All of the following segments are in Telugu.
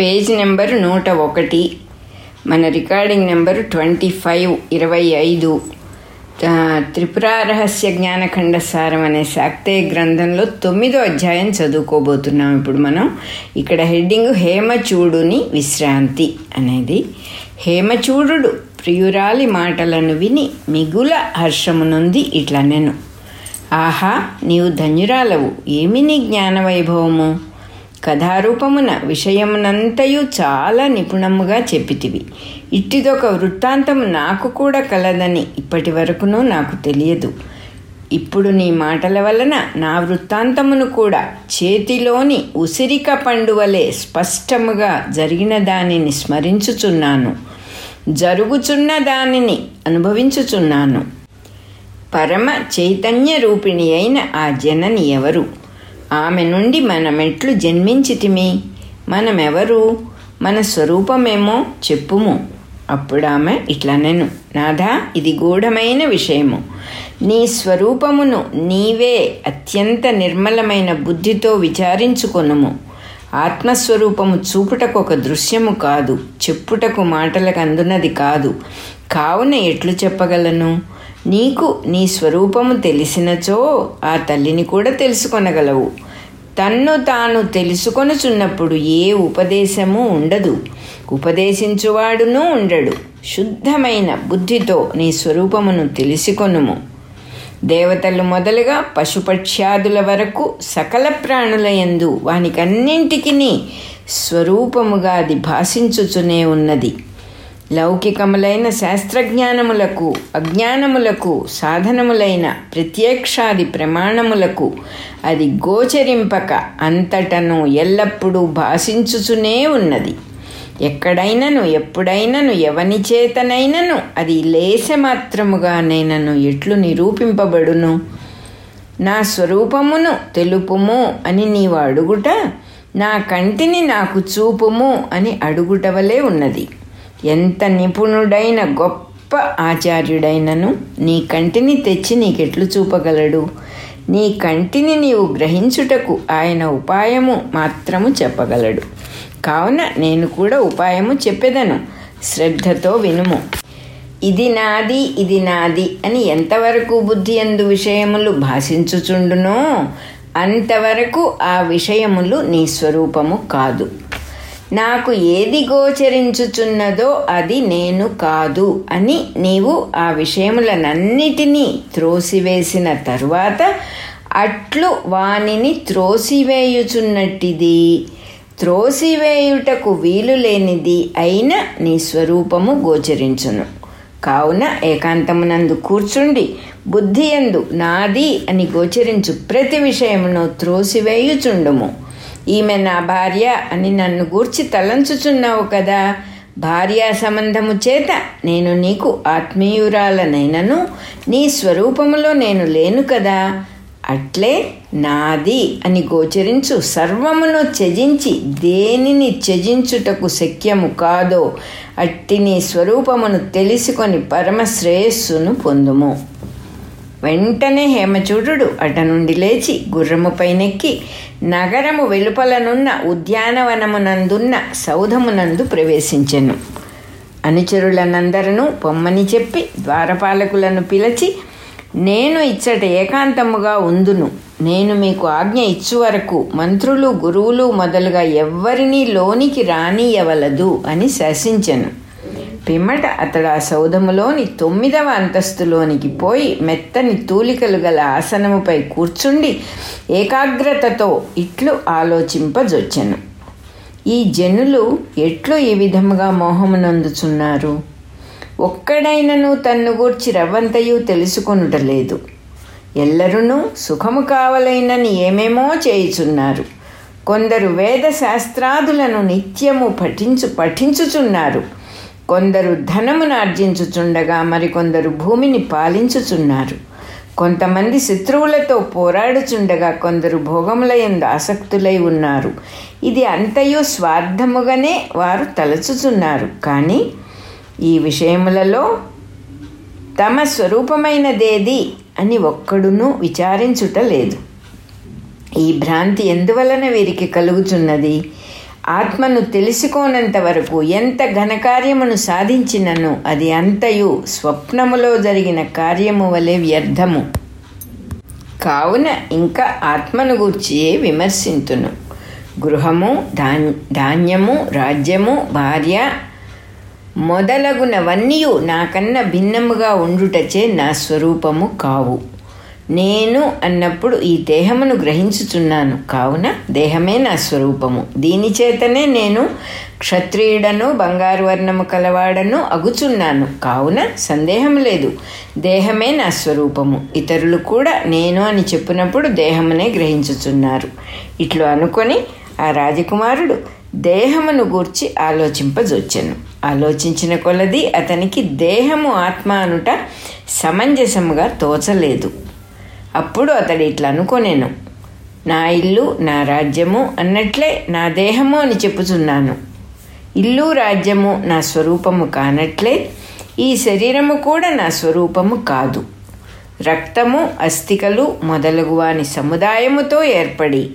పేజ్ నెంబర్ నూట ఒకటి. మన రికార్డింగ్ నెంబర్ ట్వంటీ ఫైవ్ ఇరవై ఐదు. త్రిపుర రహస్య జ్ఞానఖండ సారం అనే శాక్తేయ గ్రంథంలో తొమ్మిదో అధ్యాయం చదువుకోబోతున్నాం ఇప్పుడు మనం. ఇక్కడ హెడ్డింగ్ హేమచూడుని విశ్రాంతి అనేది. హేమచూడు ప్రియురాలి మాటలను విని మిగుల హర్షమునుంది ఇట్లా నేను ఆహా నీవు ధన్యురాలవు. ఏమి నీ జ్ఞానవైభవము? కథారూపమున విషయమునంతయు చాలా నిపుణముగా చెప్పితివి. ఇట్టిదొక వృత్తాంతము నాకు కూడా కలదని ఇప్పటి వరకును నాకు తెలియదు. ఇప్పుడు నీ మాటల వలన నా వృత్తాంతమును కూడా చేతిలోని ఉసిరిక పండువలే స్పష్టముగా జరిగిన దానిని స్మరించుచున్నాను. జరుగుచున్న దానిని అనుభవించుచున్నాను. పరమ చైతన్య రూపిణి అయిన ఆ జనని ఎవరు? ఆమె నుండి మనమెట్లు జన్మించితిమి. మనమెవరు? మన స్వరూపమేమో చెప్పుము. అప్పుడు ఆమె ఇట్లా నేను నాథా ఇది గూఢమైన విషయము. నీ స్వరూపమును నీవే అత్యంత నిర్మలమైన బుద్ధితో విచారించుకొనుము. ఆత్మస్వరూపము చూపుటకు ఒక దృశ్యము కాదు. చెప్పుటకు మాటలకు అందునది కాదు. కావున ఎట్లు చెప్పగలను? నీకు నీ స్వరూపము తెలిసినచో ఆ తల్లిని కూడా తెలుసుకొనగలవు. తన్ను తాను తెలుసుకొనుచున్నప్పుడు ఏ ఉపదేశము ఉండదు. ఉపదేశించువాడునూ ఉండడు. శుద్ధమైన బుద్ధితో నీ స్వరూపమును తెలుసుకొనుము. దేవతలు మొదలుగా పశుపక్ష్యాదుల వరకు సకల ప్రాణుల యందు వానికన్నింటికి స్వరూపముగా అది భాషించుచునే ఉన్నది. లౌకికములైన శాస్త్రజ్ఞానములకు అజ్ఞానములకు సాధనములైన ప్రత్యక్షాది ప్రమాణములకు అది గోచరింపక అంతటను ఎల్లప్పుడూ భాషించుచునే ఉన్నది. ఎక్కడైనను ఎప్పుడైనను ఎవని చేతనైనను అది లేస నేనను ఎట్లు నిరూపింపబడును? నా స్వరూపమును తెలుపుము అని నీవు అడుగుట నా కంటిని నాకు చూపుము అని అడుగుటవలే ఉన్నది. ఎంత నిపుణుడైన గొప్ప ఆచార్యుడైనను నీ కంటిని తెచ్చి నీకెట్లు చూపగలడు? నీ కంటిని నీవు గ్రహించుటకు ఆయన ఉపాయము మాత్రము చెప్పగలడు. కావున నేను కూడా ఉపాయము చెప్పెదను. శ్రద్ధతో వినుము. ఇది నాది ఇది నాది అని ఎంతవరకు బుద్ధి ఎందు విషయములు భాషించుచుండునో అంతవరకు ఆ విషయములు నీ స్వరూపము కాదు. నాకు ఏది గోచరించుచున్నదో అది నేను కాదు అని నీవు ఆ విషయములనన్నిటినీ త్రోసివేసిన తరువాత అట్లు వానిని త్రోసివేయుచున్నట్టిది. త్రోసివేయుటకు వీలు లేనిది అయిన నీ స్వరూపము గోచరించును. కావున ఏకాంతమునందు కూర్చుండి బుద్ధియందు నాది అని గోచరించు ప్రతి విషయమును త్రోసివేయుచుండుము. ఈమె నా భార్య అని నన్ను గూర్చి తలంచుచున్నావు కదా. భార్యా సంబంధము చేత నేను నీకు ఆత్మీయురాలనైనను నీ స్వరూపములో నేను లేను కదా. అట్లే నాది అని గోచరించు సర్వమును త్యజించి దేనిని త్యజించుటకు శక్యము కాదో అట్టి నీ స్వరూపమును తెలుసుకొని పరమశ్రేయస్సును పొందుము. వెంటనే హేమచూడు అట నుండి లేచి గుర్రముపైనెక్కి నగరము వెలుపలనున్న ఉద్యానవనమునందున్న సౌధమునందు ప్రవేశించెను. అనుచరులనందరను పొమ్మని చెప్పి ద్వారపాలకులను పిలిచి నేను ఇచ్చట ఏకాంతముగా ఉందును. నేను మీకు ఆజ్ఞ ఇచ్చు వరకు మంత్రులు గురువులు మొదలుగా ఎవ్వరినీ లోనికి రానియవలదు అని శాసించెను. పిమ్మట అతడు ఆ సౌధములోని తొమ్మిదవ అంతస్తులోనికి పోయి మెత్తని తూలికలు గల ఆసనముపై కూర్చుండి ఏకాగ్రతతో ఇట్లు ఆలోచింపజొచ్చెను. ఈ జనులు ఎట్లు ఈ విధముగా మోహమునందుచున్నారు? ఒక్కడైనను తన్ను గూర్చి రవ్వంతయు తెలుసుకొనుటలేదు. ఎల్లరునూ సుఖము కావలైనని ఏమేమో చేయుచున్నారు. కొందరు వేద శాస్త్రాదులను నిత్యము పఠించు పఠించుచున్నారు. కొందరు ధనమును ఆర్జించుచుండగా మరికొందరు భూమిని పాలించుచున్నారు. కొంతమంది శత్రువులతో పోరాడుచుండగా కొందరు భోగములయందు ఆసక్తులై ఉన్నారు. ఇది అంతయు స్వార్థముగానే వారు తలచుచున్నారు. కానీ ఈ విషయములలో తమ స్వరూపమైనదేది అని ఒక్కడును విచారించుట లేదు. ఈ భ్రాంతి ఎందువలన వీరికి కలుగుచున్నది? ఆత్మను తెలుసుకోనంత వరకు ఎంత ఘనకార్యమును సాధించినను అది అంతయు స్వప్నములో జరిగిన కార్యము వలె వ్యర్థము. కావున ఇంకా ఆత్మను గూర్చియే విమర్శింతును. గృహము ధాన్యము రాజ్యము భార్య మొదలగునవన్నీ నాకన్నా భిన్నముగా ఉండుటచే నా స్వరూపము కావు. నేను అన్నప్పుడు ఈ దేహమును గ్రహించుచున్నాను. కావున దేహమే నా స్వరూపము. దీని చేతనే నేను క్షత్రియుడను బంగారు వర్ణము కలవాడను అగుచున్నాను. కావున సందేహం లేదు. దేహమే నా స్వరూపము. ఇతరులు కూడా నేను అని చెప్పినప్పుడు దేహమునే గ్రహించుచున్నారు. ఇట్లు అనుకొని ఆ రాజకుమారుడు దేహమును గూర్చి ఆలోచింపజొచ్చెను. ఆలోచించిన కొలది అతనికి దేహము ఆత్మ అనుట సమంజసముగా తోచలేదు. అప్పుడు అతడు ఇట్లా అనుకోనేను. నా ఇల్లు నా రాజ్యము అన్నట్లే నా దేహము అని చెప్పుచున్నాను. ఇల్లు రాజ్యము నా స్వరూపము కానట్లే ఈ శరీరము కూడా నా స్వరూపము కాదు. రక్తము అస్థికలు మొదలగు వాని సముదాయముతో ఏర్పడి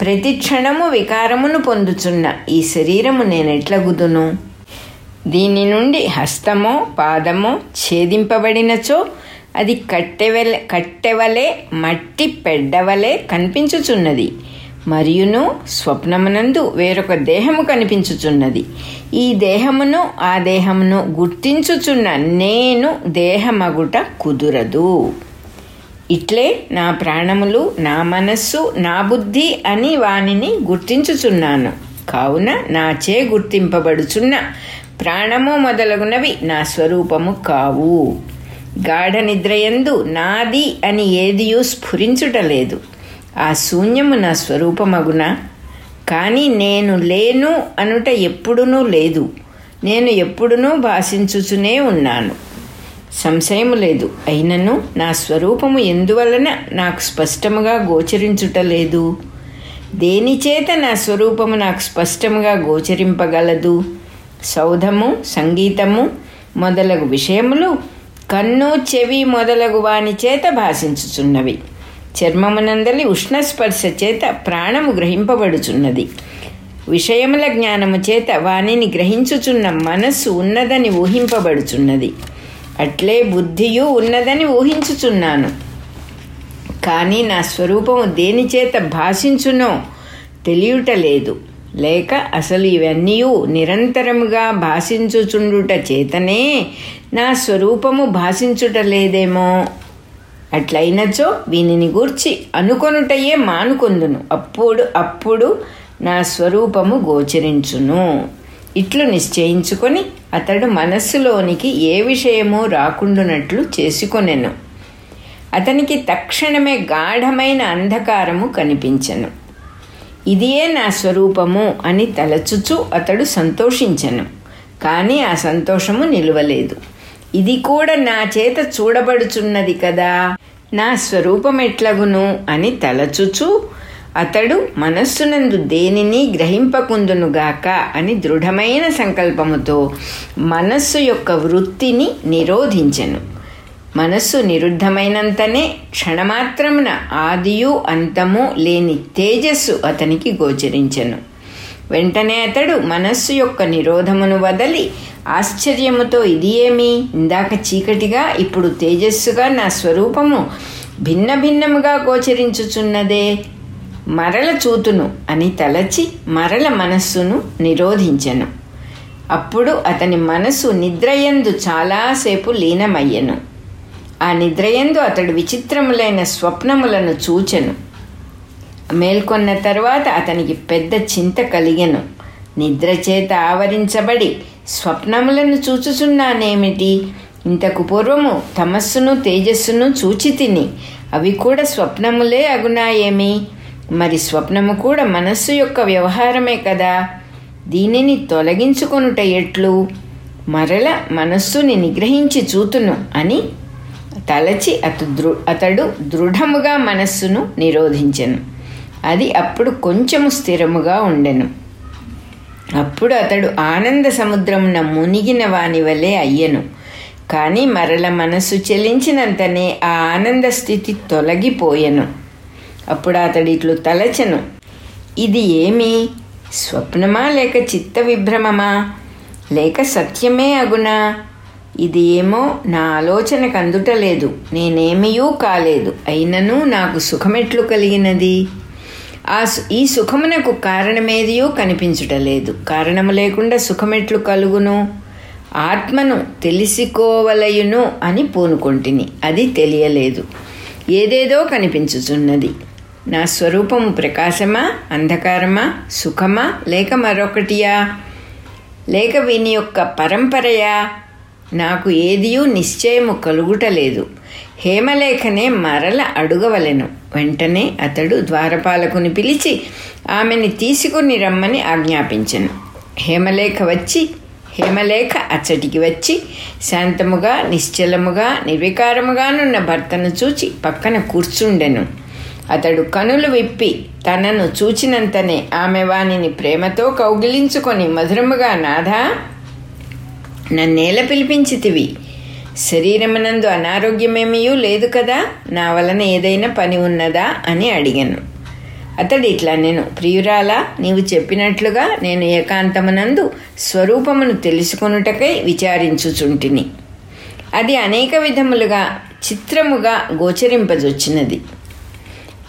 ప్రతి క్షణము వికారమును పొందుచున్న ఈ శరీరము నేనెట్లగుదును దీని నుండి హస్తమో పాదమో ఛేదింపబడినచో అది కట్టెవలే కట్టెవలే మట్టి పెడ్డవలే కనిపించుచున్నది. మరియును స్వప్నమునందు వేరొక దేహము కనిపించుచున్నది. ఈ దేహమును ఆ దేహమును గుర్తించుచున్న నేను దేహమగుట కుదురదు. ఇట్లే నా ప్రాణములు నా మనస్సు నా బుద్ధి అని వానిని గుర్తించుచున్నాను. కావున నాచే గుర్తింపబడుచున్న ప్రాణము మొదలగునవి నా స్వరూపము కావు. గాఢ నిద్రయందు నాది అని ఏదియూ స్ఫురించుటలేదు. ఆ శూన్యము నా స్వరూపమగున? కానీ నేను లేను అనుట ఎప్పుడునూ లేదు. నేను ఎప్పుడునూ భాషించుచునే ఉన్నాను. సంశయము లేదు. అయినను నా స్వరూపము ఎందువలన నాకు స్పష్టముగా గోచరించుటలేదు? దేనిచేత నా స్వరూపము నాకు స్పష్టముగా గోచరింపగలదు? సౌధము సంగీతము మొదలగు విషయములు కన్ను చెవి మొదలగు వాని చేత భాషించుచున్నవి. చర్మమునందలి ఉష్ణస్పర్శ చేత ప్రాణము గ్రహింపబడుచున్నది. విషయముల జ్ఞానము చేత వానిని గ్రహించుచున్న మనస్సు ఉన్నదని ఊహింపబడుచున్నది. అట్లే బుద్ధియు ఉన్నదని ఊహించుచున్నాను. కానీ నా స్వరూపము దేనిచేత భాషించునో తెలియటలేదు లేక అసలు ఇవన్నీ నిరంతరముగా భాషించుచుండుట చేతనే నా స్వరూపము భాషించుట లేదేమో? అట్లయినచో వీనిని గూర్చి అనుకొనుటయే మానుకొందును. అప్పుడు అప్పుడు నా స్వరూపము గోచరించును. ఇట్లు నిశ్చయించుకొని అతడు మనస్సులోనికి ఏ విషయమో రాకుండునట్లు చేసుకొనెను. అతనికి తక్షణమే గాఢమైన అంధకారము కనిపించెను. ఇదియే నా స్వరూపము అని తలచుచు అతడు సంతోషించను. కానీ ఆ సంతోషము నిలువలేదు. ఇది కూడా నా చేత చూడబడుచున్నది కదా. నా స్వరూపం ఎట్లగును అని తలచుచు అతడు మనస్సునందు దేనిని గ్రహింపకుందునుగాక అని దృఢమైన సంకల్పముతో మనస్సు యొక్క వృత్తిని నిరోధించెను. మనస్సు నిరుద్ధమైనంతనే క్షణమాత్రమున ఆదియు అంతము లేని తేజస్సు అతనికి గోచరించెను. వెంటనే అతడు మనస్సు యొక్క నిరోధమును వదలి ఆశ్చర్యముతో ఇది ఏమి ఇందాక చీకటిగా ఇప్పుడు తేజస్సుగా నా స్వరూపము భిన్న భిన్నముగా గోచరించుచున్నదే. మరల చూతును అని తలచి మరల మనస్సును నిరోధించెను. అప్పుడు అతని మనసు నిద్రయందు చాలాసేపు లీనమయ్యెను. ఆ నిద్రయందు అతడు విచిత్రములైన స్వప్నములను చూచెను. మేల్కొన్న తర్వాత అతనికి పెద్ద చింత కలిగెను. నిద్ర చేత ఆవరించబడి స్వప్నములను చూచుచున్నానేమిటి? ఇంతకు పూర్వము తమస్సును తేజస్సును చూచి తిని అవి కూడా స్వప్నములే అగునాయేమి? మరి స్వప్నము కూడా మనస్సు యొక్క వ్యవహారమే కదా? దీనిని తొలగించుకొనుట ఎట్లు? మరల మనస్సుని నిగ్రహించి చూతును అని తలచి అతడు దృ అతడు దృఢముగా మనస్సును నిరోధించెను. అది అప్పుడు కొంచెము స్థిరముగా ఉండెను. అప్పుడు అతడు ఆనంద సముద్రమున మునిగిన వాని వలె అయ్యెను. కానీ మరల మనస్సు చెలించినంతనే ఆ ఆనంద స్థితి తొలగిపోయెను. అప్పుడు అతడు ఇట్లు తలచెను. ఇది ఏమి? స్వప్నమా లేక చిత్త విభ్రమమా? లేక సత్యమే అగునా? ఇదేమో నా ఆలోచనకు అందుటలేదు నేనేమయూ కాలేదు. అయినను నాకు సుఖమెట్లు కలిగినది. ఆ సు- ఈ సుఖమునకు కారణమేదియో కనిపించుటలేదు కారణము లేకుండా సుఖమెట్లు కలుగును. ఆత్మను తెలిసికోవలయును అని పూనుకొంటిని. అది తెలియలేదు. ఏదేదో కనిపించుచున్నది. నా స్వరూపము ప్రకాశమా అంధకారమా సుఖమా లేక మరొకటియా? లేక వీని యొక్క పరంపరయా? నాకు ఏదియూ నిశ్చయము కలుగుటలేదు. హేమలేఖనే మరల అడుగవలెను. వెంటనే అతడు ద్వారపాలకుని పిలిచి ఆమెని తీసుకుని రమ్మని ఆజ్ఞాపించెను. హేమలేఖ వచ్చి హేమలేఖ అచ్చటికి వచ్చి శాంతముగా నిశ్చలముగా నిర్వికారముగానున్న భర్తను చూచి పక్కన కూర్చుండెను. అతడు కనులు విప్పి తనను చూచినంతనే ఆమె వానిని ప్రేమతో కౌగిలించుకొని మధురముగా నాథా నన్నేల పిలిపించితివి. శరీరమునందు అనారోగ్యమేమీయూ లేదు కదా? నా వలన ఏదైనా పని ఉన్నదా? అని అడిగాను. అతడు ఇట్లా నేను ప్రియురాలా నీవు చెప్పినట్లుగా నేను ఏకాంతమునందు స్వరూపమును తెలుసుకొనుటకై విచారించుచుంటిని. అది అనేక విధములుగా చిత్రముగా గోచరింపజొచ్చినది.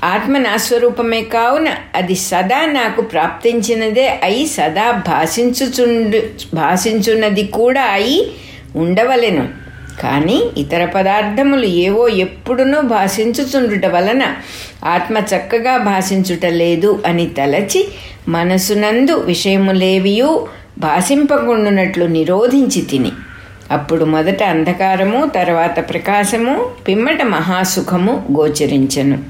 ఆత్మ నా స్వరూపమే కావున అది సదా నాకు ప్రాప్తించినదే అయి సదా భాషించుచుండు భాషించున్నది కూడా అయి ఉండవలెను. కానీ ఇతర పదార్థములు ఏవో ఎప్పుడునూ భాషించుచుండుట వలన ఆత్మ చక్కగా భాషించుట లేదు అని తలచి మనసునందు విషయములేవియూ భాషింపకుండునట్లు నిరోధించి తిని. అప్పుడు మొదట అంధకారము తర్వాత ప్రకాశము పిమ్మట మహాసుఖము గోచరించను.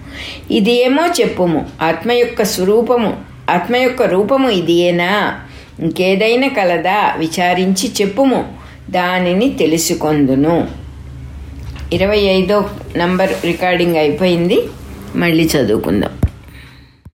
ఇది ఏమో చెప్పుము. ఆత్మ యొక్క స్వరూపము ఆత్మ యొక్క రూపము ఇదియేనా? ఇంకేదైనా కలదా? విచారించి చెప్పుము. దానిని తెలుసుకొందును. ఇరవై ఐదో నంబర్ రికార్డింగ్ అయిపోయింది. మళ్ళీ చదువుకుందాం.